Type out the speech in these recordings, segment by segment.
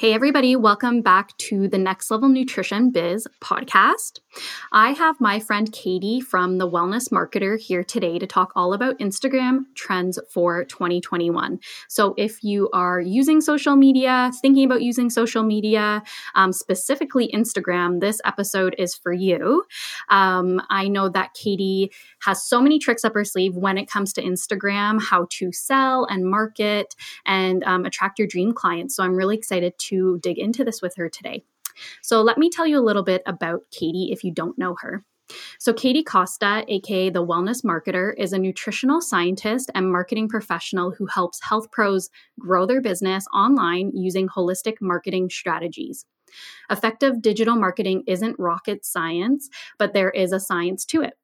Hey, everybody, welcome back to the Next Level Nutrition Biz podcast. I have my friend Katie from The Wellness Marketer here today to talk all about Instagram trends for 2021. So, if you are using social media, thinking about using social media, um, specifically Instagram, this episode is for you. Um, I know that Katie has so many tricks up her sleeve when it comes to Instagram, how to sell and market and um, attract your dream clients. So, I'm really excited to to dig into this with her today. So, let me tell you a little bit about Katie if you don't know her. So, Katie Costa, aka the Wellness Marketer, is a nutritional scientist and marketing professional who helps health pros grow their business online using holistic marketing strategies. Effective digital marketing isn't rocket science, but there is a science to it.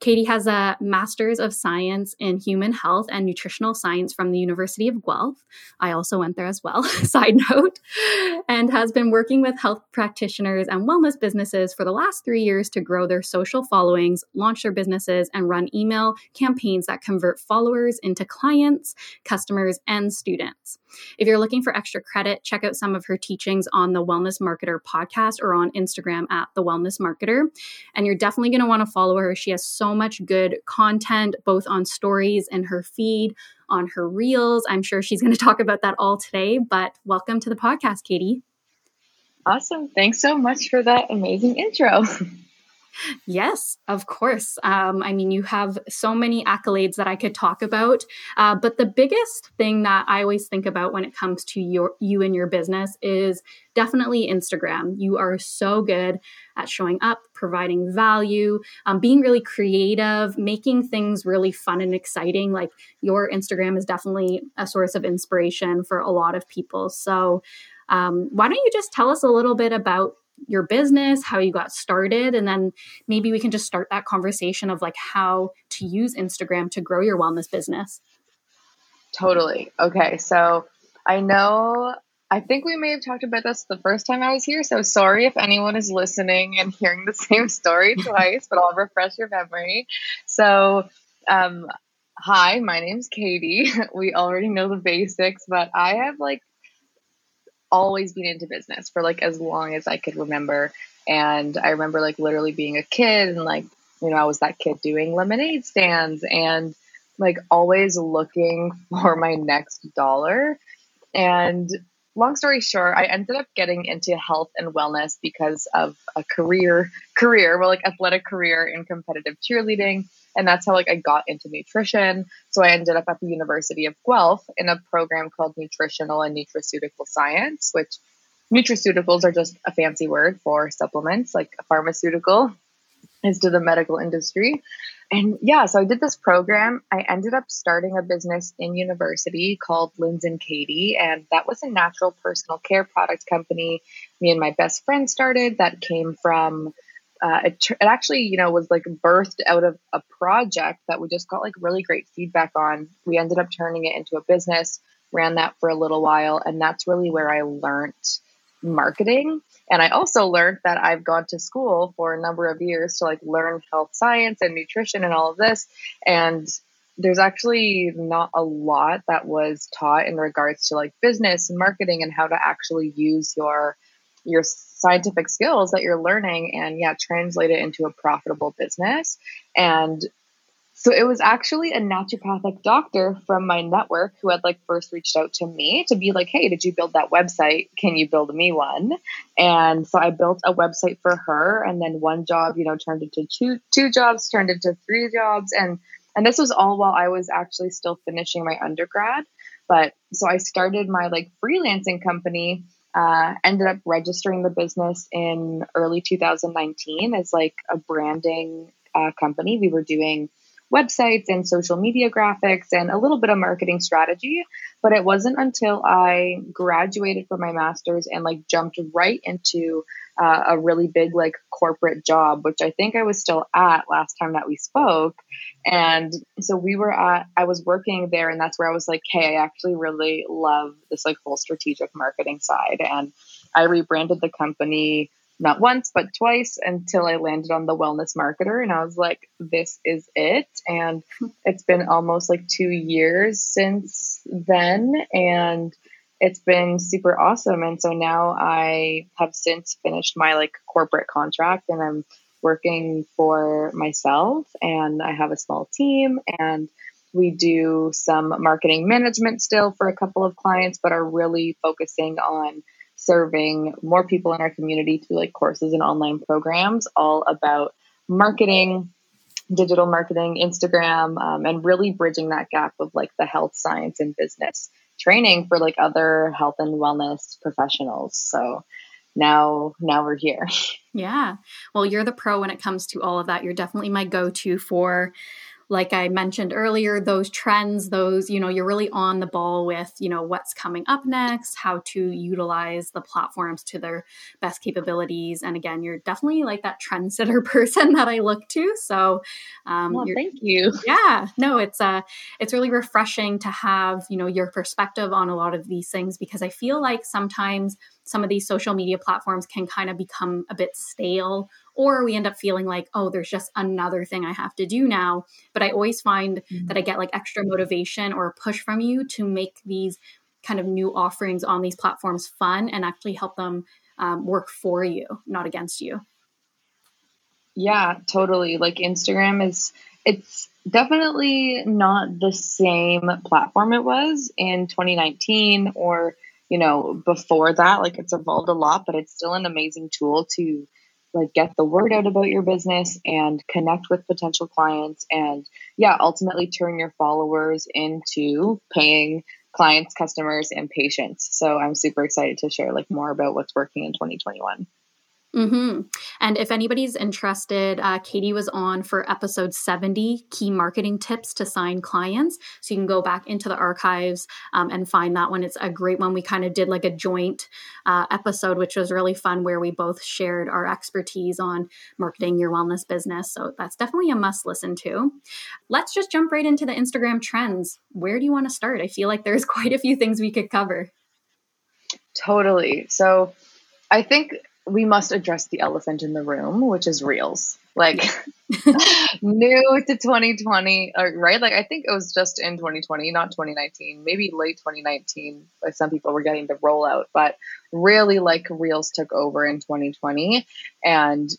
Katie has a master's of science in human health and nutritional science from the University of Guelph. I also went there as well, side note, and has been working with health practitioners and wellness businesses for the last three years to grow their social followings, launch their businesses, and run email campaigns that convert followers into clients, customers, and students. If you're looking for extra credit, check out some of her teachings on the Wellness Marketer podcast or on Instagram at the Wellness Marketer. And you're definitely going to want to follow her. She has so much good content, both on stories and her feed, on her reels. I'm sure she's going to talk about that all today. But welcome to the podcast, Katie. Awesome. Thanks so much for that amazing intro. Yes, of course. Um, I mean, you have so many accolades that I could talk about, uh, but the biggest thing that I always think about when it comes to your you and your business is definitely Instagram. You are so good at showing up, providing value, um, being really creative, making things really fun and exciting. Like your Instagram is definitely a source of inspiration for a lot of people. So. Um, why don't you just tell us a little bit about your business, how you got started, and then maybe we can just start that conversation of like how to use Instagram to grow your wellness business. Totally. Okay. So I know, I think we may have talked about this the first time I was here. So sorry if anyone is listening and hearing the same story twice, but I'll refresh your memory. So, um, hi, my name's Katie. We already know the basics, but I have like always been into business for like as long as I could remember. And I remember like literally being a kid and like, you know, I was that kid doing lemonade stands and like always looking for my next dollar. And long story short, I ended up getting into health and wellness because of a career career, well, like athletic career in competitive cheerleading and that's how like I got into nutrition. So I ended up at the University of Guelph in a program called Nutritional and Nutraceutical Science, which nutraceuticals are just a fancy word for supplements, like a pharmaceutical is to the medical industry. And yeah, so I did this program. I ended up starting a business in university called Linds and Katie, and that was a natural personal care product company. Me and my best friend started that came from uh, it, it actually, you know, was like birthed out of a project that we just got like really great feedback on. We ended up turning it into a business, ran that for a little while, and that's really where I learned marketing. And I also learned that I've gone to school for a number of years to like learn health science and nutrition and all of this. And there's actually not a lot that was taught in regards to like business and marketing and how to actually use your your scientific skills that you're learning and yeah translate it into a profitable business. And so it was actually a naturopathic doctor from my network who had like first reached out to me to be like hey did you build that website? Can you build me one? And so i built a website for her and then one job you know turned into two two jobs turned into three jobs. And and this was all while i was actually still finishing my undergrad. But so i started my like freelancing company uh, ended up registering the business in early 2019 as like a branding uh, company. We were doing websites and social media graphics and a little bit of marketing strategy. But it wasn't until I graduated from my master's and like jumped right into uh, a really big like corporate job, which I think I was still at last time that we spoke. And so we were at, I was working there, and that's where I was like, hey, I actually really love this like full strategic marketing side. And I rebranded the company not once, but twice until I landed on the wellness marketer. And I was like, this is it. And it's been almost like two years since then. And it's been super awesome. And so now I have since finished my like corporate contract and I'm working for myself and I have a small team and we do some marketing management still for a couple of clients, but are really focusing on serving more people in our community through like courses and online programs all about marketing digital marketing instagram um, and really bridging that gap of like the health science and business training for like other health and wellness professionals. So now now we're here. Yeah. Well you're the pro when it comes to all of that. You're definitely my go-to for like I mentioned earlier, those trends, those, you know, you're really on the ball with, you know, what's coming up next, how to utilize the platforms to their best capabilities. And again, you're definitely like that trendsetter person that I look to. So, um, well, thank you. Yeah, no, it's, uh, it's really refreshing to have, you know, your perspective on a lot of these things because I feel like sometimes some of these social media platforms can kind of become a bit stale or we end up feeling like oh there's just another thing i have to do now. But i always find mm-hmm. that i get like extra motivation or a push from you to make these kind of new offerings on these platforms fun and actually help them um, work for you not against you. Yeah totally. Like instagram is it's definitely not the same platform it was in 2019 or you know before that like it's evolved a lot but it's still an amazing tool to like get the word out about your business and connect with potential clients and yeah ultimately turn your followers into paying clients customers and patients. So i'm super excited to share like more about what's working in 2021 Mm-hmm. And if anybody's interested, uh, Katie was on for episode 70 key marketing tips to sign clients. So you can go back into the archives um, and find that one. It's a great one. We kind of did like a joint uh, episode, which was really fun, where we both shared our expertise on marketing your wellness business. So that's definitely a must listen to. Let's just jump right into the Instagram trends. Where do you want to start? I feel like there's quite a few things we could cover. Totally. So I think we must address the elephant in the room, which is reels. Like new to 2020, uh, right? Like I think it was just in 2020, not 2019, maybe late 2019. Like some people were getting the rollout, but really like reels took over in 2020. And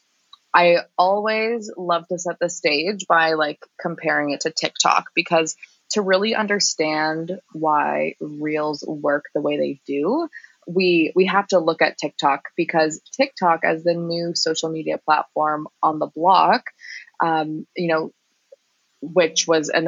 I always love to set the stage by like comparing it to TikTok because to really understand why reels work the way they do, we we have to look at TikTok because TikTok as the new social media platform on the block, um, you know, which was an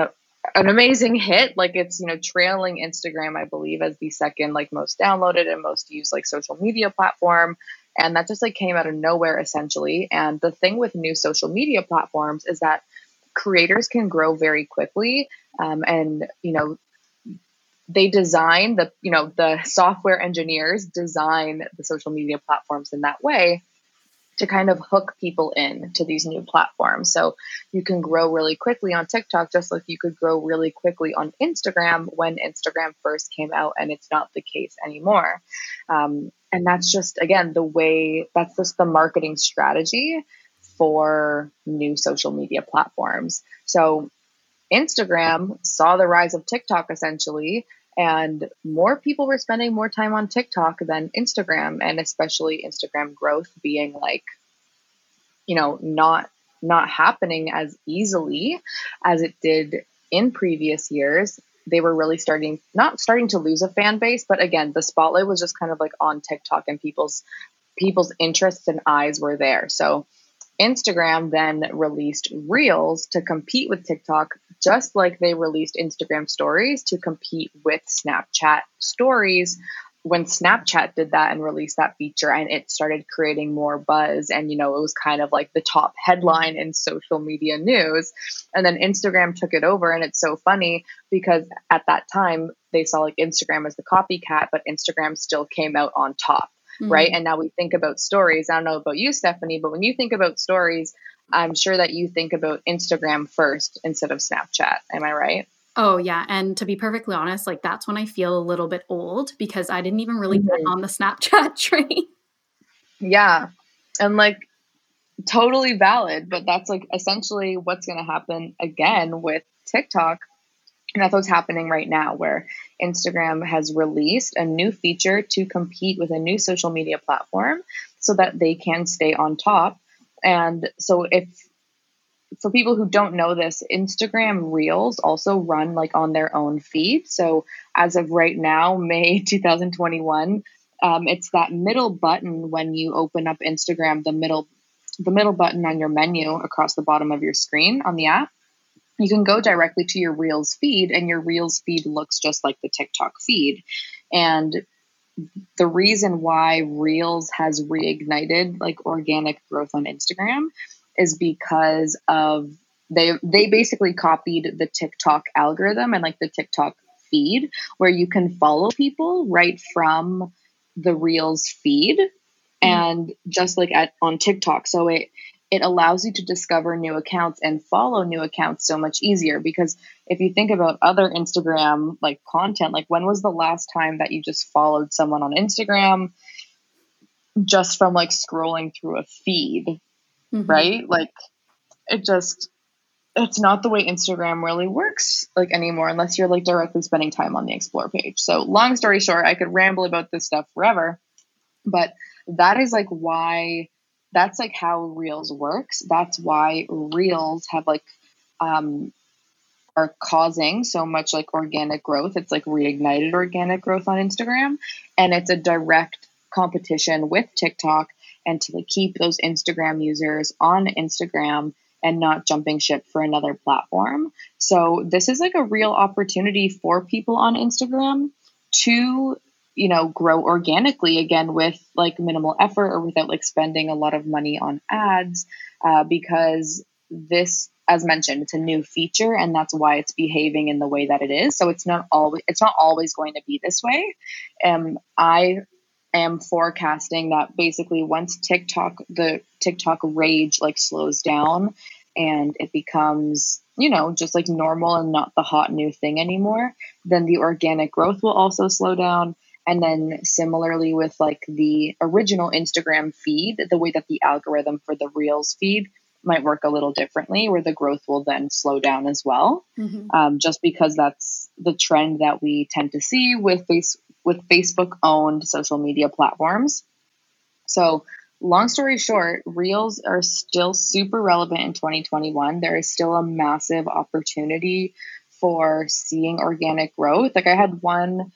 an amazing hit. Like it's you know trailing Instagram, I believe, as the second like most downloaded and most used like social media platform. And that just like came out of nowhere essentially. And the thing with new social media platforms is that creators can grow very quickly um, and you know they design the you know the software engineers design the social media platforms in that way to kind of hook people in to these new platforms. So you can grow really quickly on tiktok just like you could grow really quickly on instagram when instagram first came out and it's not the case anymore. Um, and that's just again the way that's just the marketing strategy for new social media platforms. So Instagram saw the rise of TikTok essentially and more people were spending more time on TikTok than Instagram and especially Instagram growth being like you know not not happening as easily as it did in previous years they were really starting not starting to lose a fan base but again the spotlight was just kind of like on TikTok and people's people's interests and eyes were there. So Instagram then released Reels to compete with TikTok, just like they released Instagram stories to compete with Snapchat stories. When Snapchat did that and released that feature and it started creating more buzz and you know it was kind of like the top headline in social media news. And then Instagram took it over and it's so funny because at that time they saw like Instagram as the copycat but Instagram still came out on top mm-hmm. right and now we think about stories I don't know about you Stephanie but when you think about stories I'm sure that you think about Instagram first instead of Snapchat am I right Oh, yeah. And to be perfectly honest, like that's when I feel a little bit old because I didn't even really mm-hmm. get on the Snapchat train. Yeah. And like totally valid, but that's like essentially what's going to happen again with TikTok. And that's what's happening right now, where Instagram has released a new feature to compete with a new social media platform so that they can stay on top. And so if for people who don't know this, Instagram Reels also run like on their own feed. So as of right now, May 2021, um, it's that middle button when you open up Instagram, the middle the middle button on your menu across the bottom of your screen on the app. You can go directly to your Reels feed, and your Reels feed looks just like the TikTok feed. And the reason why Reels has reignited like organic growth on Instagram is because of they they basically copied the TikTok algorithm and like the TikTok feed where you can follow people right from the Reels feed mm. and just like at on TikTok. So it it allows you to discover new accounts and follow new accounts so much easier because if you think about other Instagram like content, like when was the last time that you just followed someone on Instagram just from like scrolling through a feed? mm-hmm. right? Like it just it's not the way Instagram really works like anymore unless you're like directly spending time on the explore page. So long story short, I could ramble about this stuff forever, but that is like why that's like how Reels works. That's why Reels have like um are causing so much like organic growth. It's like reignited organic growth on Instagram and it's a direct competition with TikTok and to like, keep those Instagram users on Instagram and not jumping ship for another platform. So this is like a real opportunity for people on Instagram to you know grow organically again with like minimal effort or without like spending a lot of money on ads uh, because this as mentioned it's a new feature and that's why it's behaving in the way that it is so it's not always it's not always going to be this way um i am forecasting that basically once TikTok, the TikTok rage like slows down and it becomes, you know, just like normal and not the hot new thing anymore, then the organic growth will also slow down. And then similarly with like the original Instagram feed, the way that the algorithm for the Reels feed might work a little differently, where the growth will then slow down as well, mm-hmm. um, just because that's the trend that we tend to see with face with Facebook owned social media platforms. So, long story short, Reels are still super relevant in 2021. There is still a massive opportunity for seeing organic growth. Like I had one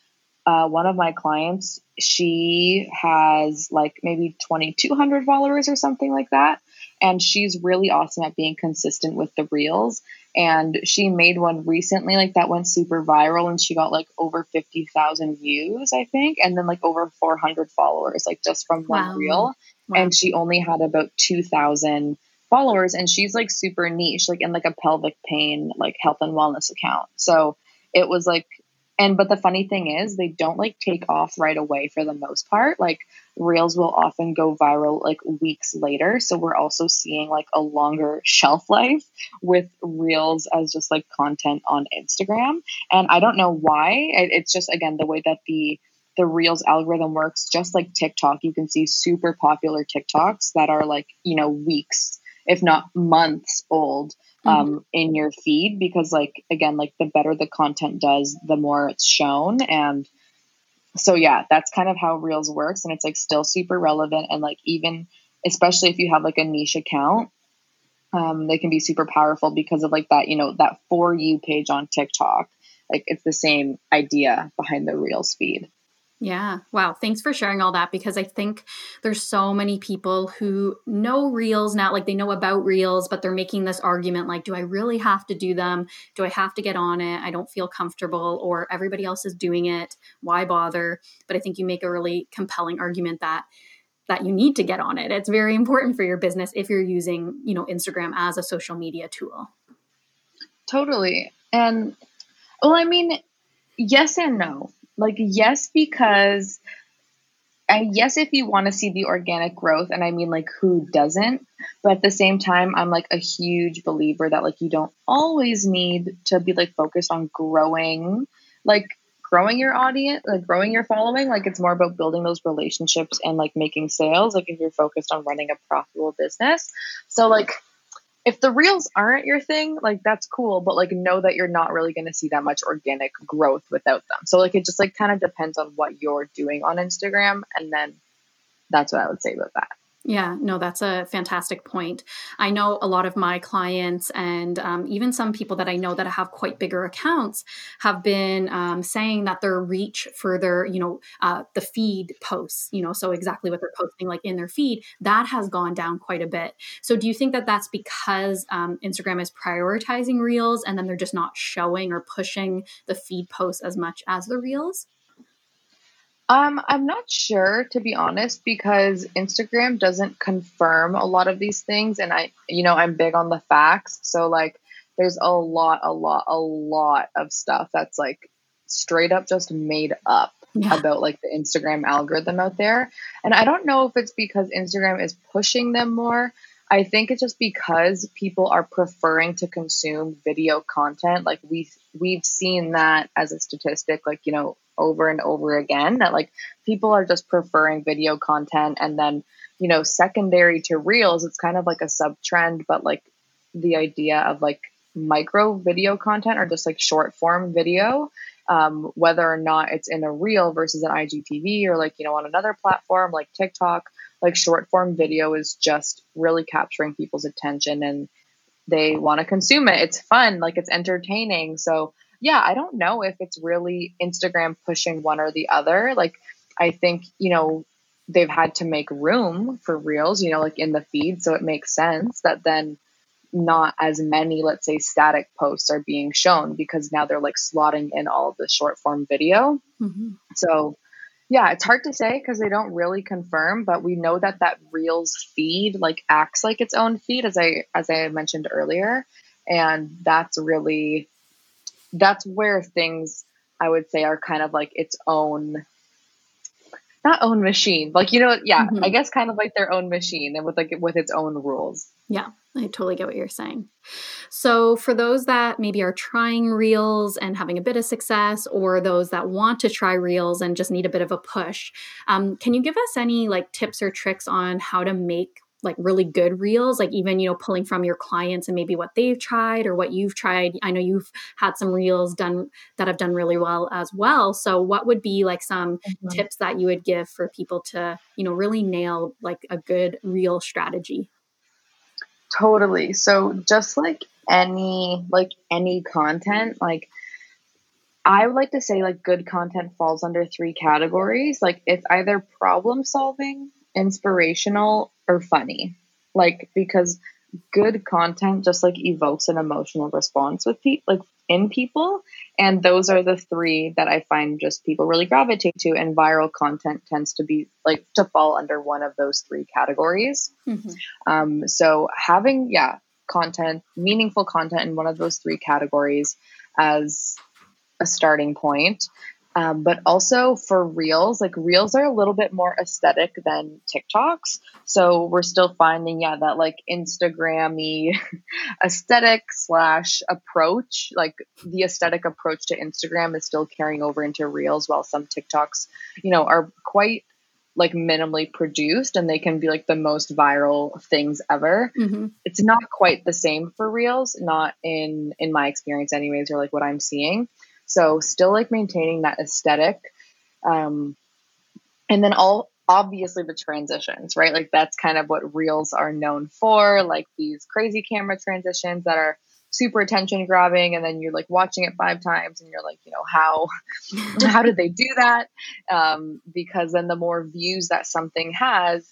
uh, one of my clients, she has like maybe 2,200 followers or something like that. And she's really awesome at being consistent with the reels. And she made one recently, like that went super viral, and she got like over 50,000 views, I think, and then like over 400 followers, like just from one wow. reel. Wow. And she only had about 2,000 followers, and she's like super niche, like in like a pelvic pain, like health and wellness account. So it was like and but the funny thing is they don't like take off right away for the most part. Like reels will often go viral like weeks later. So we're also seeing like a longer shelf life with reels as just like content on instagram. And i don't know why. It's just again the way that the the reels algorithm works. Just like tiktok you can see super popular tiktoks that are like you know weeks if not months old um, mm-hmm. in your feed because like again like the better the content does the more it's shown. And so yeah that's kind of how reels works. And it's like still super relevant. And like even especially if you have like a niche account um, they can be super powerful because of like that you know that for you page on tiktok. Like it's the same idea behind the reels feed Yeah. Wow. Thanks for sharing all that because I think there's so many people who know reels now, like they know about reels, but they're making this argument like, do I really have to do them? Do I have to get on it? I don't feel comfortable, or everybody else is doing it. Why bother? But I think you make a really compelling argument that that you need to get on it. It's very important for your business if you're using, you know, Instagram as a social media tool. Totally. And well, I mean, yes and no. Like yes because and yes if you want to see the organic growth and I mean like who doesn't, but at the same time I'm like a huge believer that like you don't always need to be like focused on growing like growing your audience, like growing your following. Like it's more about building those relationships and like making sales. Like if you're focused on running a profitable business. So like if the reels aren't your thing, like that's cool, but like know that you're not really going to see that much organic growth without them. So like it just like kind of depends on what you're doing on Instagram and then that's what I would say about that. Yeah, no, that's a fantastic point. I know a lot of my clients and um, even some people that I know that have quite bigger accounts have been um, saying that their reach for their, you know, uh, the feed posts, you know, so exactly what they're posting like in their feed, that has gone down quite a bit. So do you think that that's because um, Instagram is prioritizing reels and then they're just not showing or pushing the feed posts as much as the reels? Um, I'm not sure to be honest because Instagram doesn't confirm a lot of these things and I you know, I'm big on the facts. So like there's a lot a lot a lot of stuff that's like straight up just made up yeah. about like the Instagram algorithm out there. And I don't know if it's because Instagram is pushing them more. I think it's just because people are preferring to consume video content. Like we we've seen that as a statistic like, you know, over and over again that like people are just preferring video content and then you know secondary to reels it's kind of like a sub trend but like the idea of like micro video content or just like short form video um, whether or not it's in a reel versus an igtv or like you know on another platform like tiktok like short form video is just really capturing people's attention and they want to consume it. It's fun like it's entertaining. So yeah, I don't know if it's really Instagram pushing one or the other. Like, I think, you know, they've had to make room for reels, you know, like in the feed. So it makes sense that then not as many, let's say, static posts are being shown because now they're like slotting in all of the short form video. Mm-hmm. So, yeah, it's hard to say because they don't really confirm, but we know that that Reels feed like acts like its own feed, as I as I mentioned earlier, and that's really that's where things I would say are kind of like its own not own machine like you know yeah mm-hmm. i guess kind of like their own machine and with like with its own rules yeah i totally get what you're saying so for those that maybe are trying reels and having a bit of success or those that want to try reels and just need a bit of a push um, can you give us any like tips or tricks on how to make like really good reels like even you know pulling from your clients and maybe what they've tried or what you've tried i know you've had some reels done that have done really well as well so what would be like some mm-hmm. tips that you would give for people to you know really nail like a good reel strategy totally so just like any like any content like I would like to say like good content falls under three categories. Like it's either problem solving, inspirational, or funny. Like because good content just like evokes an emotional response with people like in people and those are the three that i find just people really gravitate to and viral content tends to be like to fall under one of those three categories mm-hmm. um, so having yeah content meaningful content in one of those three categories as a starting point um, but also for reels, like reels are a little bit more aesthetic than TikToks. So we're still finding, yeah, that like Instagrammy aesthetic slash approach, like the aesthetic approach to Instagram is still carrying over into reels, while some TikToks, you know, are quite like minimally produced and they can be like the most viral things ever. Mm-hmm. It's not quite the same for reels, not in in my experience anyways or like what I'm seeing. So still like maintaining that aesthetic. Um, and then all obviously the transitions, right? Like that's kind of what reels are known for, like these crazy camera transitions that are super attention grabbing and then you're like watching it five times and you're like you know how how did they do that um, because then the more views that something has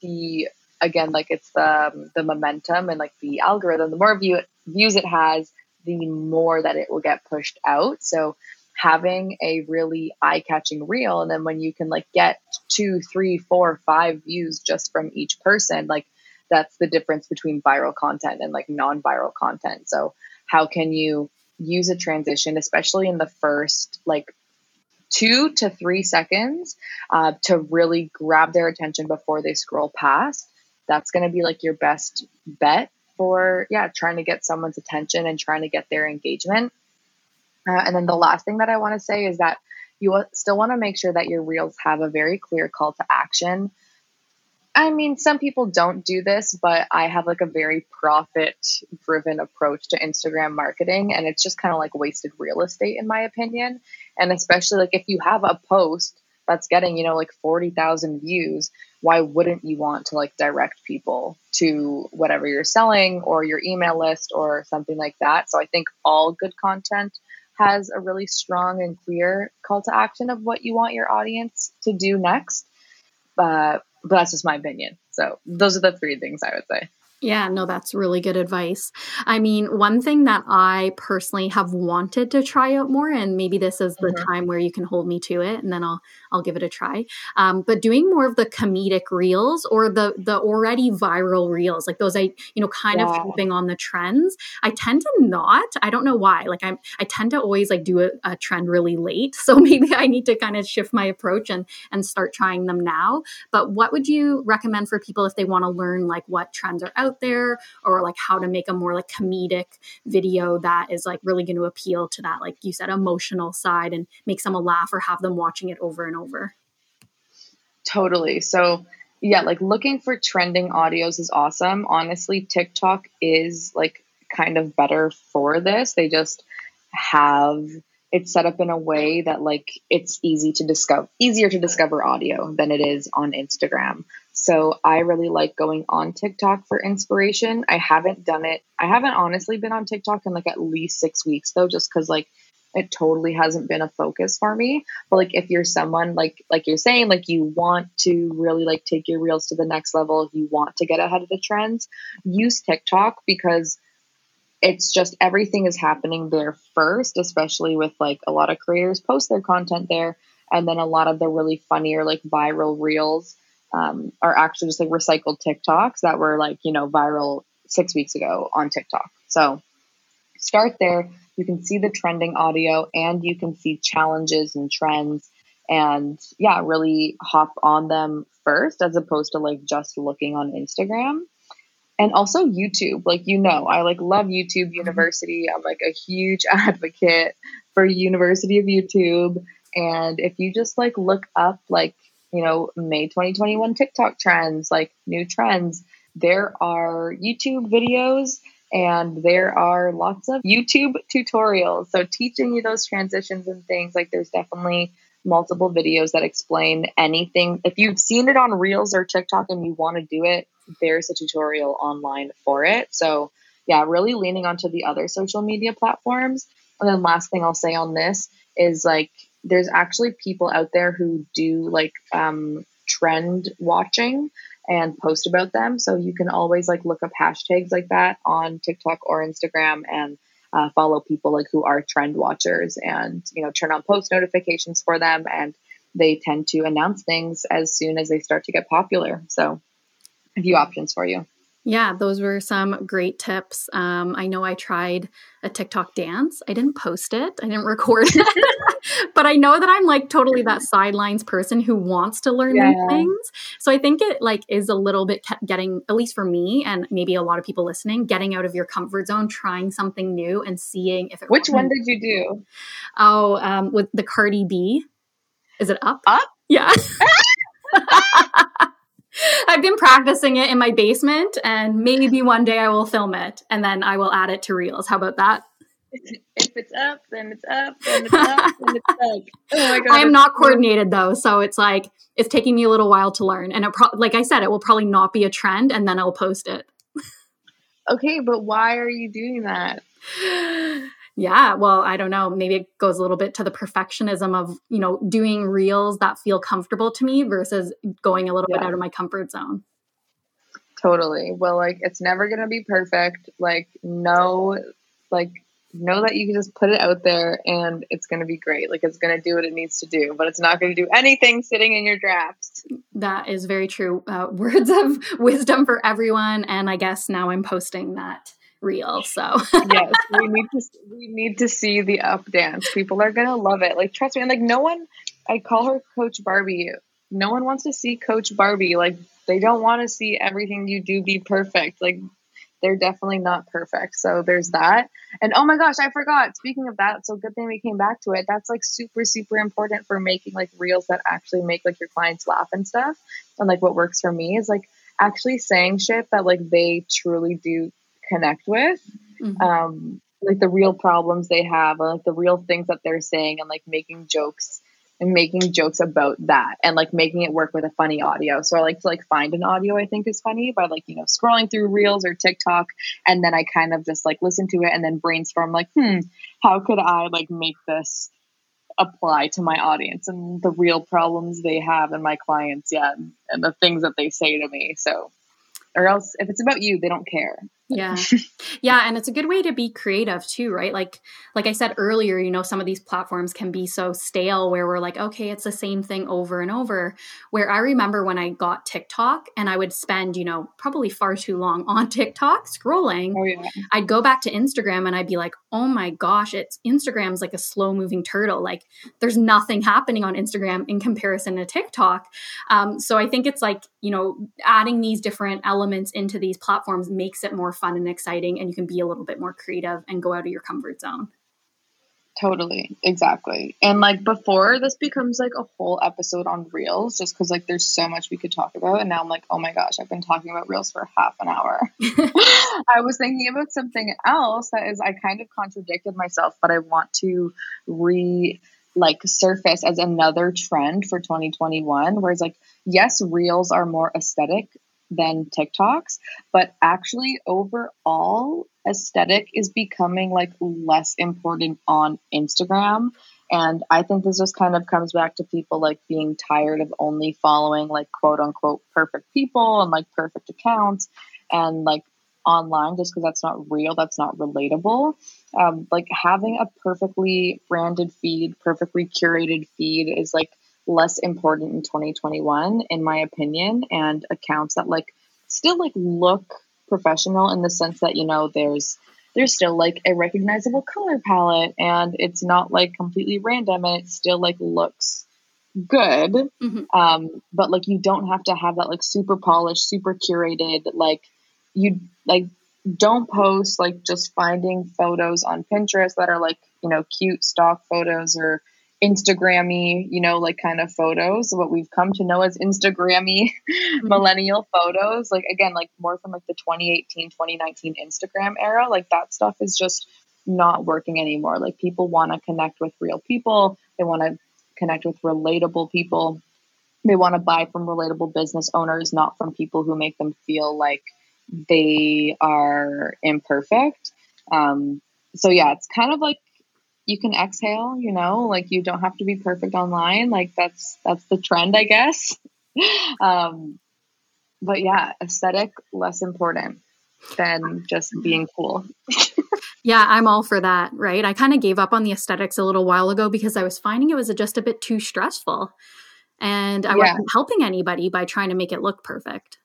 the again like it's the the momentum and like the algorithm the more view views it has the more that it will get pushed out. So having a really eye-catching reel and then when you can like get two three four five views just from each person like that's the difference between viral content and like non-viral content. So how can you use a transition especially in the first like two to three seconds uh, to really grab their attention before they scroll past? That's going to be like your best bet for yeah trying to get someone's attention and trying to get their engagement uh, and then the last thing that i want to say is that you still want to make sure that your reels have a very clear call to action I mean, some people don't do this, but I have like a very profit driven approach to Instagram marketing. And it's just kind of like wasted real estate, in my opinion. And especially like if you have a post that's getting, you know, like 40,000 views, why wouldn't you want to like direct people to whatever you're selling or your email list or something like that? So I think all good content has a really strong and clear call to action of what you want your audience to do next. But but that's just my opinion. So those are the three things I would say. Yeah, no, that's really good advice. I mean, one thing that I personally have wanted to try out more, and maybe this is the mm-hmm. time where you can hold me to it, and then I'll I'll give it a try. Um, but doing more of the comedic reels or the the already viral reels, like those I you know kind yeah. of keeping on the trends. I tend to not. I don't know why. Like I'm I tend to always like do a, a trend really late, so maybe I need to kind of shift my approach and and start trying them now. But what would you recommend for people if they want to learn like what trends are out? out there or like how to make a more like comedic video that is like really going to appeal to that like you said emotional side and make someone laugh or have them watching it over and over totally so yeah like looking for trending audios is awesome honestly tiktok is like kind of better for this they just have it's set up in a way that like it's easy to discover easier to discover audio than it is on Instagram. So I really like going on TikTok for inspiration. I haven't done it. I haven't honestly been on TikTok in like at least 6 weeks though just cuz like it totally hasn't been a focus for me. But like if you're someone like like you're saying like you want to really like take your reels to the next level, you want to get ahead of the trends, use TikTok because it's just everything is happening there first, especially with like a lot of creators post their content there. And then a lot of the really funny or like viral reels um, are actually just like recycled TikToks that were like, you know, viral six weeks ago on TikTok. So start there. You can see the trending audio and you can see challenges and trends and yeah, really hop on them first as opposed to like just looking on Instagram and also YouTube. Like you know, I like love YouTube mm-hmm. University. I'm like a huge advocate for University of YouTube. And if you just like look up like, you know, May 2021 TikTok trends, like new trends, there are YouTube videos and there are lots of YouTube tutorials. So teaching you those transitions and things, like there's definitely multiple videos that explain anything. If you've seen it on Reels or TikTok and you want to do it, there's a tutorial online for it. So, yeah, really leaning onto the other social media platforms. And then, last thing I'll say on this is like, there's actually people out there who do like um, trend watching and post about them. So you can always like look up hashtags like that on TikTok or Instagram and uh, follow people like who are trend watchers and you know turn on post notifications for them and they tend to announce things as soon as they start to get popular. So a few options for you. Yeah, those were some great tips. Um, I know I tried a TikTok dance. I didn't post it, I didn't record it, but I know that I'm like totally that sidelines person who wants to learn yeah. new things. So I think it like is a little bit getting, at least for me, and maybe a lot of people listening, getting out of your comfort zone, trying something new, and seeing if it. Which one did you do? Oh, um, with the Cardi B. Is it up? Up? Yeah. I've been practicing it in my basement, and maybe one day I will film it and then I will add it to Reels. How about that? If it's up, then it's up, then it's up, then it's up. Oh my god! I am not coordinated though, so it's like it's taking me a little while to learn. And it pro- like I said, it will probably not be a trend, and then I'll post it. okay, but why are you doing that? Yeah, well, I don't know. Maybe it goes a little bit to the perfectionism of, you know, doing reels that feel comfortable to me versus going a little yeah. bit out of my comfort zone. Totally. Well, like it's never going to be perfect. Like know like know that you can just put it out there and it's going to be great. Like it's going to do what it needs to do, but it's not going to do anything sitting in your drafts. That is very true. Uh, words of wisdom for everyone and I guess now I'm posting that reel. So yes, we need to we need to see the up dance. People are gonna love it. Like trust me, and like no one. I call her Coach Barbie. No one wants to see Coach Barbie. Like they don't want to see everything you do be perfect. Like they're definitely not perfect. So there's that. And oh my gosh, I forgot. Speaking of that, so good thing we came back to it. That's like super, super important for making like reels that actually make like your clients laugh and stuff. And like what works for me is like actually saying shit that like they truly do connect with. Mm-hmm. Um, like the real problems they have, or like the real things that they're saying, and like making jokes and making jokes about that, and like making it work with a funny audio. So I like to like find an audio I think is funny by like you know scrolling through Reels or TikTok, and then I kind of just like listen to it and then brainstorm like, hmm, how could I like make this apply to my audience and the real problems they have and my clients, yeah, and the things that they say to me. So, or else if it's about you, they don't care yeah. Yeah and it's a good way to be creative too right? Like like i said earlier you know some of these platforms can be so stale where we're like okay it's the same thing over and over. Where i remember when i got tiktok and i would spend you know probably far too long on tiktok scrolling oh, yeah. i'd go back to instagram and i'd be like oh my gosh it's instagram's like a slow moving turtle. Like there's nothing happening on instagram in comparison to tiktok. Um, so i think it's like you know adding these different elements into these platforms makes it more fun and exciting and you can be a little bit more creative and go out of your comfort zone. Totally. Exactly. And like before this becomes like a whole episode on reels just cuz like there's so much we could talk about and now I'm like, "Oh my gosh, I've been talking about reels for half an hour." I was thinking about something else that is I kind of contradicted myself, but I want to re like surface as another trend for 2021 whereas like yes, reels are more aesthetic than TikToks, but actually overall aesthetic is becoming like less important on Instagram. And I think this just kind of comes back to people like being tired of only following like quote unquote perfect people and like perfect accounts and like online just because that's not real, that's not relatable. Um, like having a perfectly branded feed, perfectly curated feed is like less important in 2021 in my opinion and accounts that like still like look professional in the sense that you know there's there's still like a recognizable color palette and it's not like completely random and it still like looks good mm-hmm. um but like you don't have to have that like super polished super curated like you like don't post like just finding photos on pinterest that are like you know cute stock photos or Instagrammy, you know, like kind of photos, what we've come to know as Instagrammy mm-hmm. millennial photos. Like again, like more from like the 2018, 2019 Instagram era. Like that stuff is just not working anymore. Like people want to connect with real people. They want to connect with relatable people. They want to buy from relatable business owners, not from people who make them feel like they are imperfect. Um, so yeah, it's kind of like you can exhale, you know, like you don't have to be perfect online. Like that's that's the trend, I guess. um, but yeah, aesthetic less important than just being cool. yeah, I'm all for that, right? I kind of gave up on the aesthetics a little while ago because I was finding it was just a bit too stressful. And I yeah. wasn't helping anybody by trying to make it look perfect.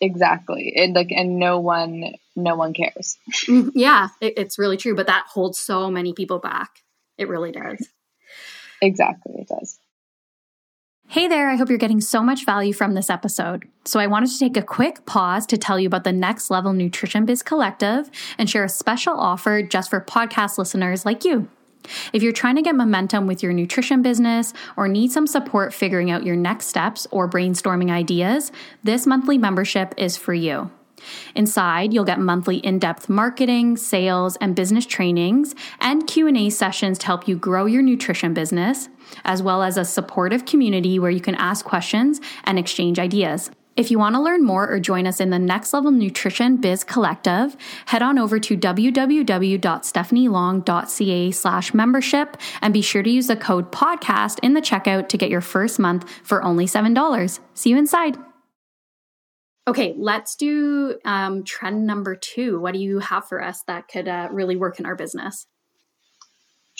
Exactly. And like and no one no one cares. Mm, yeah, it, it's really true, but that holds so many people back. It really does. Exactly, it does. Hey there, I hope you're getting so much value from this episode. So, I wanted to take a quick pause to tell you about the Next Level Nutrition Biz Collective and share a special offer just for podcast listeners like you. If you're trying to get momentum with your nutrition business or need some support figuring out your next steps or brainstorming ideas, this monthly membership is for you. Inside, you'll get monthly in-depth marketing, sales, and business trainings and Q&A sessions to help you grow your nutrition business, as well as a supportive community where you can ask questions and exchange ideas. If you want to learn more or join us in the Next Level Nutrition Biz Collective, head on over to www.stephanielong.ca slash membership and be sure to use the code podcast in the checkout to get your first month for only $7. See you inside. Okay, let's do um, trend number two. What do you have for us that could uh, really work in our business?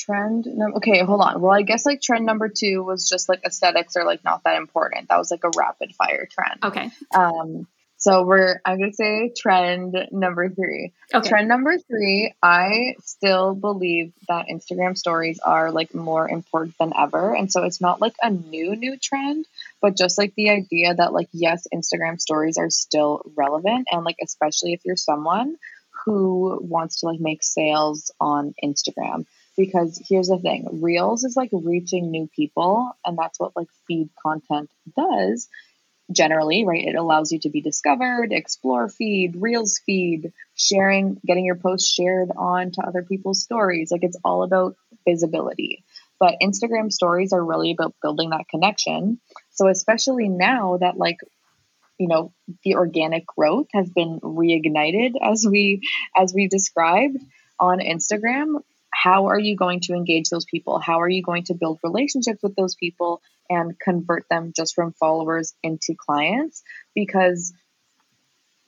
Trend no, okay, hold on. Well, I guess like trend number two was just like aesthetics are like not that important. That was like a rapid fire trend. Okay. Um, so we're I'm gonna say trend number three. Okay. Trend number three, I still believe that Instagram stories are like more important than ever. And so it's not like a new new trend, but just like the idea that like yes, Instagram stories are still relevant and like especially if you're someone who wants to like make sales on Instagram because here's the thing reels is like reaching new people and that's what like feed content does generally right? It allows you to be discovered explore feed reels feed sharing getting your posts shared on to other people's stories. Like it's all about visibility. But instagram stories are really about building that connection. So especially now that like you know the organic growth has been reignited as we as we described on instagram how are you going to engage those people? How are you going to build relationships with those people and convert them just from followers into clients? Because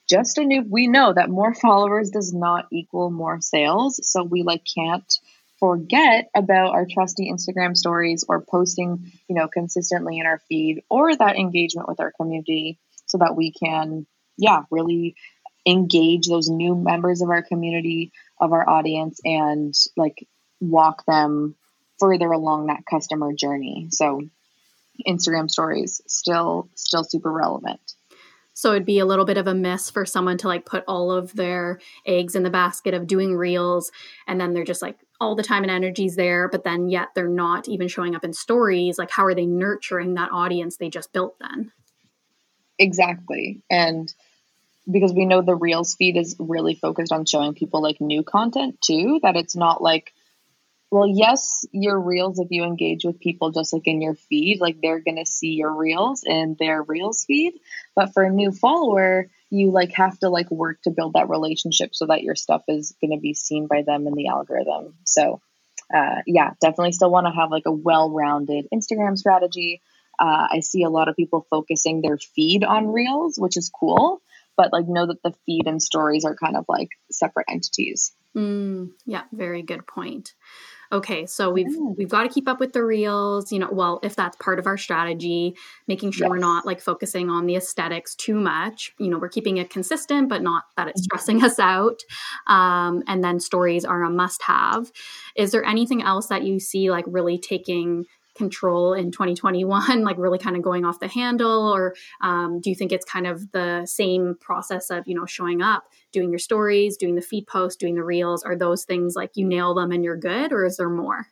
just a new, we know that more followers does not equal more sales. So we like can't forget about our trusty Instagram stories or posting, you know, consistently in our feed or that engagement with our community so that we can, yeah, really engage those new members of our community of our audience and like walk them further along that customer journey. So Instagram stories still still super relevant. So it'd be a little bit of a miss for someone to like put all of their eggs in the basket of doing reels and then they're just like all the time and energy's there, but then yet they're not even showing up in stories. Like how are they nurturing that audience they just built then? Exactly. And because we know the Reels feed is really focused on showing people like new content too, that it's not like, well, yes, your Reels, if you engage with people just like in your feed, like they're going to see your Reels in their Reels feed. But for a new follower, you like have to like work to build that relationship so that your stuff is going to be seen by them in the algorithm. So, uh, yeah, definitely still want to have like a well rounded Instagram strategy. Uh, I see a lot of people focusing their feed on Reels, which is cool but like know that the feed and stories are kind of like separate entities. Mm, yeah, very good point. Okay, so we've yeah. we've got to keep up with the reels, you know, well, if that's part of our strategy, making sure yes. we're not like focusing on the aesthetics too much. You know, we're keeping it consistent, but not that it's mm-hmm. stressing us out. Um, and then stories are a must have. Is there anything else that you see like really taking control in 2021 like really kind of going off the handle or um, do you think it's kind of the same process of you know showing up doing your stories doing the feed post doing the reels are those things like you nail them and you're good or is there more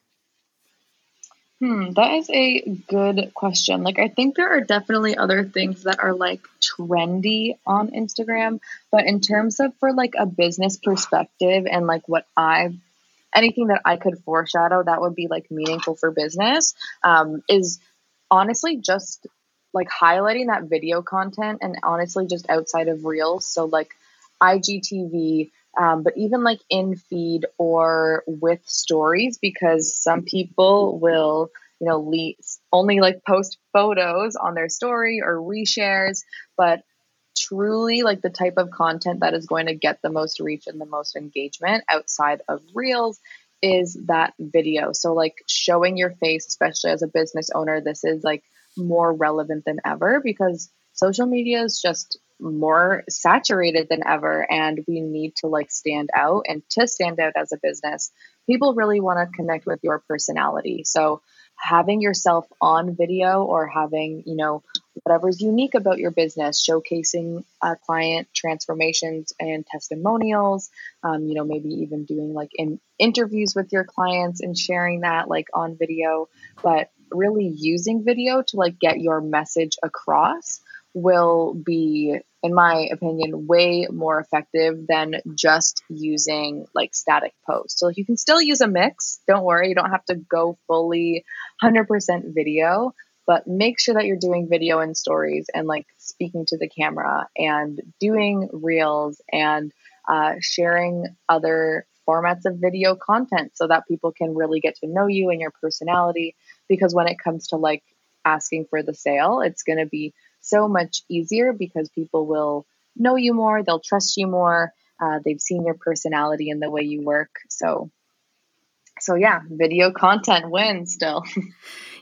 Hmm, that is a good question. Like, I think there are definitely other things that are like trendy on Instagram, but in terms of for like a business perspective and like what I've anything that I could foreshadow that would be like meaningful for business um, is honestly just like highlighting that video content and honestly just outside of reels. So like IGTV, um, but even like in feed or with stories, because some people will, you know, le- only like post photos on their story or reshares, but truly like the type of content that is going to get the most reach and the most engagement outside of reels is that video. So like showing your face, especially as a business owner, this is like more relevant than ever because social media is just more saturated than ever and we need to like stand out and to stand out as a business people really want to connect with your personality so having yourself on video or having, you know, whatever's unique about your business, showcasing uh, client transformations and testimonials, um, you know, maybe even doing like in interviews with your clients and sharing that like on video, but really using video to like get your message across will be in my opinion way more effective than just using like static posts. So you can still use a mix don't worry you don't have to go fully 100% video but make sure that you're doing video and stories and like speaking to the camera and doing reels and uh, sharing other formats of video content so that people can really get to know you and your personality. Because when it comes to like asking for the sale, it's going to be so much easier because people will know you more, they'll trust you more, uh, they've seen your personality and the way you work. So, so yeah, video content wins still.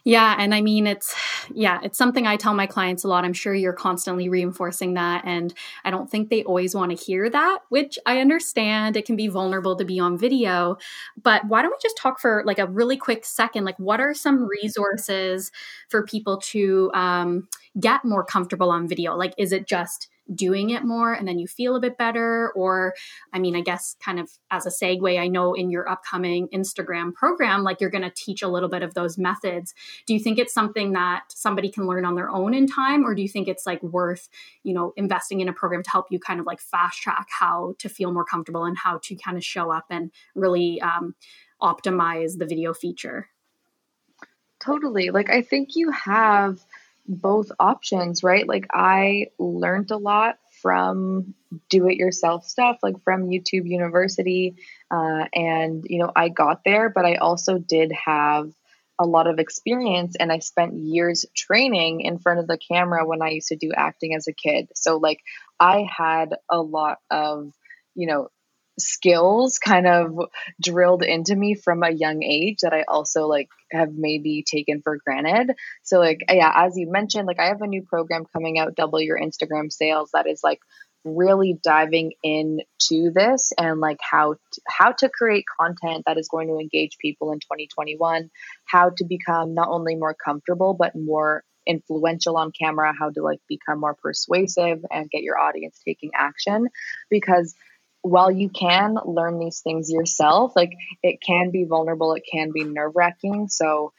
Yeah. And I mean, it's, yeah, it's something I tell my clients a lot. I'm sure you're constantly reinforcing that. And I don't think they always want to hear that, which I understand. It can be vulnerable to be on video. But why don't we just talk for like a really quick second? Like, what are some resources for people to um, get more comfortable on video? Like, is it just, doing it more and then you feel a bit better or i mean i guess kind of as a segue i know in your upcoming instagram program like you're going to teach a little bit of those methods. Do you think it's something that somebody can learn on their own in time or do you think it's like worth you know investing in a program to help you kind of like fast track how to feel more comfortable and how to kind of show up and really um, optimize the video feature? Totally. Like i think you have both options, right? Like I learned a lot from do it yourself stuff, like from YouTube University. Uh, and, you know, I got there, but I also did have a lot of experience and I spent years training in front of the camera when I used to do acting as a kid. So, like, I had a lot of, you know, skills kind of drilled into me from a young age that I also like have maybe taken for granted. So like yeah, as you mentioned, like I have a new program coming out, Double Your Instagram Sales, that is like really diving into this and like how how to create content that is going to engage people in 2021, how to become not only more comfortable but more influential on camera, how to like become more persuasive and get your audience taking action because while you can learn these things yourself, like it can be vulnerable, it can be nerve wracking. So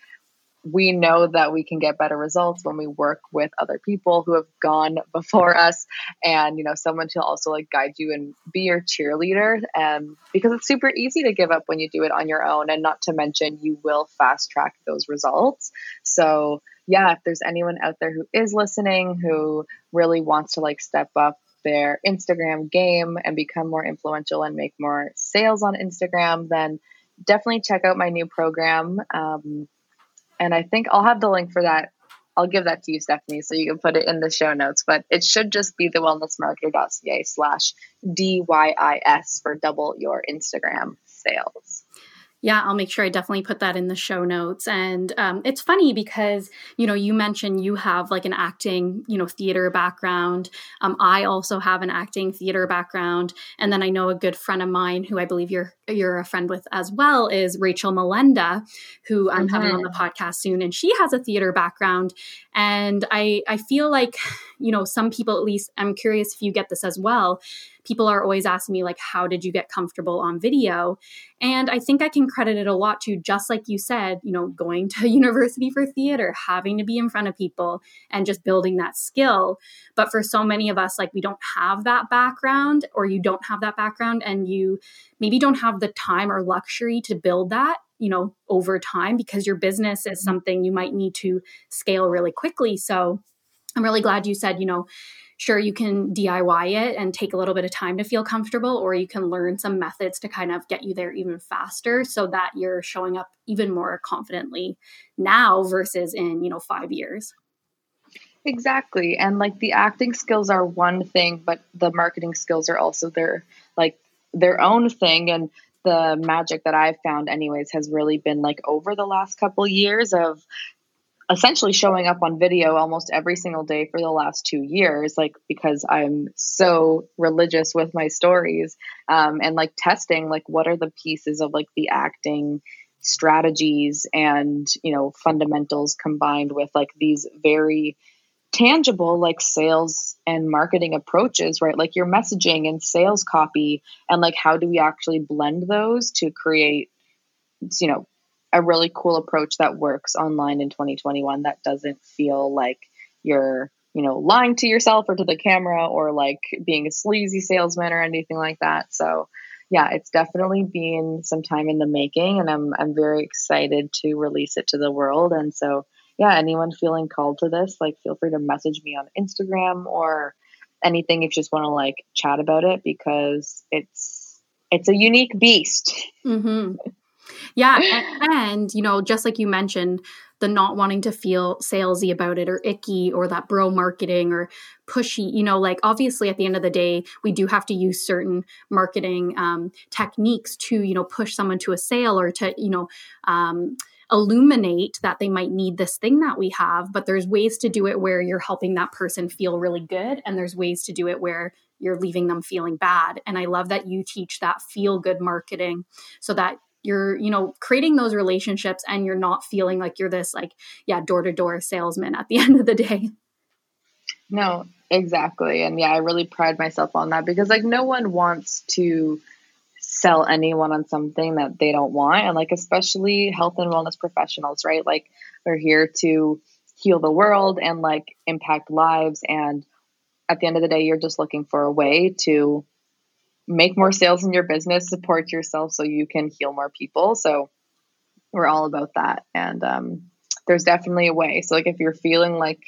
we know that we can get better results when we work with other people who have gone before us. And you know someone to also like guide you and be your cheerleader. And because it's super easy to give up when you do it on your own and not to mention you will fast track those results. So yeah if there's anyone out there who is listening who really wants to like step up their Instagram game and become more influential and make more sales on Instagram, then definitely check out my new program. Um, and I think I'll have the link for that. I'll give that to you, Stephanie, so you can put it in the show notes. But it should just be the wellnessmarketer.ca slash DYIS for double your Instagram sales. Yeah, I'll make sure I definitely put that in the show notes. And um, it's funny because, you know, you mentioned you have like an acting, you know, theater background. Um, I also have an acting theater background. And then I know a good friend of mine who I believe you're you're a friend with as well is Rachel Melenda, who I'm mm-hmm. having on the podcast soon. And she has a theater background. And I I feel like, you know, some people at least, I'm curious if you get this as well people are always asking me like how did you get comfortable on video and i think i can credit it a lot to just like you said you know going to university for theater having to be in front of people and just building that skill but for so many of us like we don't have that background or you don't have that background and you maybe don't have the time or luxury to build that you know over time because your business is something you might need to scale really quickly so i'm really glad you said you know sure you can DIY it and take a little bit of time to feel comfortable, or you can learn some methods to kind of get you there even faster so that you're showing up even more confidently now versus in, you know, five years. Exactly. And like the acting skills are one thing, but the marketing skills are also their like their own thing. And the magic that I've found anyways has really been like over the last couple years of essentially showing up on video almost every single day for the last two years, like because I'm so religious with my stories um, and like testing, like what are the pieces of like the acting strategies and you know fundamentals combined with like these very tangible like sales and marketing approaches right? Like your messaging and sales copy and like how do we actually blend those to create you know a really cool approach that works online in 2021 that doesn't feel like you're you know lying to yourself or to the camera or like being a sleazy salesman or anything like that. So yeah it's definitely been some time in the making and i'm i'm very excited to release it to the world. And so yeah, anyone feeling called to this, like feel free to message me on Instagram or anything if you just want to like chat about it because it's it's a unique beast. Mm-hmm. Yeah, and, and you know, just like you mentioned, the not wanting to feel salesy about it or icky or that bro marketing or pushy you know like obviously at the end of the day we do have to use certain marketing um, techniques to you know push someone to a sale or to you know um, illuminate that they might need this thing that we have but there's ways to do it where you're helping that person feel really good and there's ways to do it where you're leaving them feeling bad. And i love that you teach that feel good marketing so that you're you know creating those relationships and you're not feeling like you're this like yeah door to door salesman at the end of the day. No exactly. And yeah i really pride myself on that because like no one wants to sell anyone on something that they don't want and like especially health and wellness professionals right like we're here to heal the world and like impact lives and at the end of the day you're just looking for a way to make more sales in your business, support yourself so you can heal more people. So we're all about that. And um, there's definitely a way. So like if you're feeling like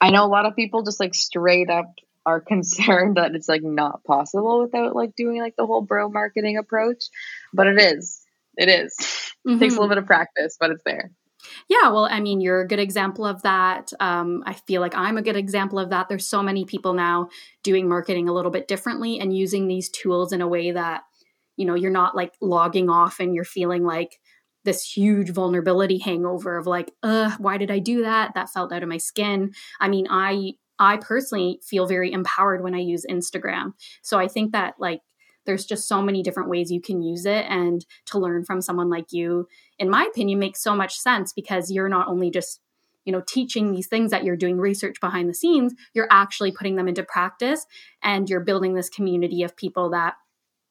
I know a lot of people just like straight up are concerned that it's like not possible without like doing like the whole bro marketing approach, but it is. It is. Mm-hmm. It takes a little bit of practice, but it's there. Yeah, well, I mean, you're a good example of that. Um, I feel like I'm a good example of that. There's so many people now doing marketing a little bit differently and using these tools in a way that, you know, you're not like logging off and you're feeling like this huge vulnerability hangover of like, uh, why did I do that? That felt out of my skin. I mean, I I personally feel very empowered when I use Instagram. So I think that like there's just so many different ways you can use it and to learn from someone like you in my opinion makes so much sense because you're not only just you know teaching these things that you're doing research behind the scenes you're actually putting them into practice and you're building this community of people that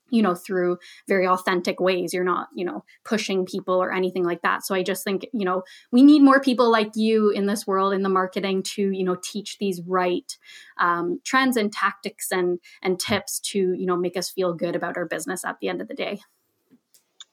you know through very authentic ways. You're not you know pushing people or anything like that. So i just think you know we need more people like you in this world in the marketing to you know teach these right um, trends and tactics and and tips to you know make us feel good about our business at the end of the day.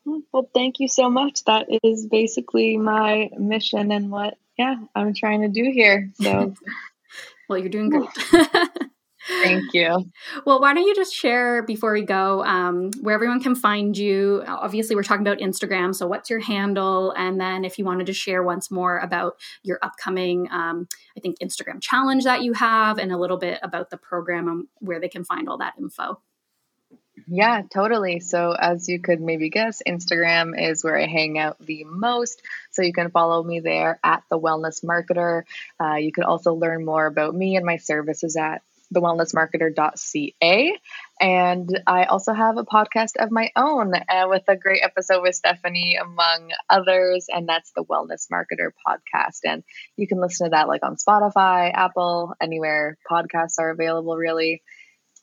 Well thank you so much. That is basically my mission and what yeah i'm trying to do here. So well you're doing great Thank you. Well, why don't you just share before we go um, where everyone can find you? Obviously, we're talking about Instagram. So, what's your handle? And then, if you wanted to share once more about your upcoming, um, I think, Instagram challenge that you have and a little bit about the program and where they can find all that info. Yeah, totally. So, as you could maybe guess, Instagram is where I hang out the most. So, you can follow me there at The Wellness Marketer. Uh, you could also learn more about me and my services at thewellnessmarketer.ca. And I also have a podcast of my own uh, with a great episode with Stephanie, among others. And that's the Wellness Marketer podcast. And you can listen to that like on Spotify, Apple, anywhere podcasts are available, really.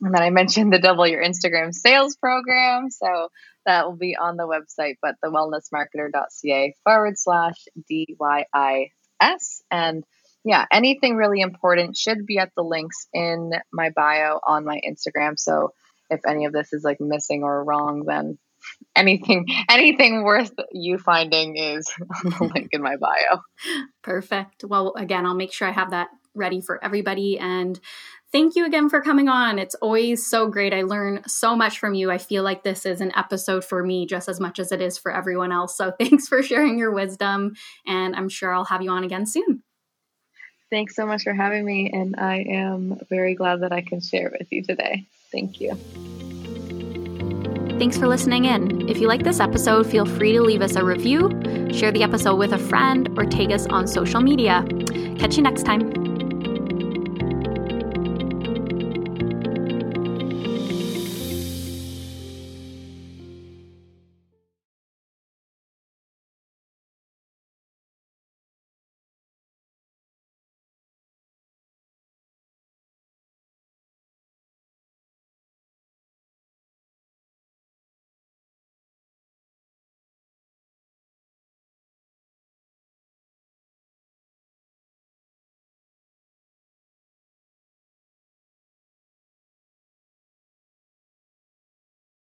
And then I mentioned the Double Your Instagram Sales program. So that will be on the website, but the wellnessmarketer.ca forward slash DYIS. And yeah, anything really important should be at the links in my bio on my Instagram. So if any of this is like missing or wrong, then anything anything worth you finding is on the link in my bio. Perfect. Well, again, I'll make sure I have that ready for everybody and thank you again for coming on. It's always so great. I learn so much from you. I feel like this is an episode for me just as much as it is for everyone else. So thanks for sharing your wisdom and I'm sure I'll have you on again soon. Thanks so much for having me, and I am very glad that I can share with you today. Thank you. Thanks for listening in. If you like this episode, feel free to leave us a review, share the episode with a friend, or tag us on social media. Catch you next time.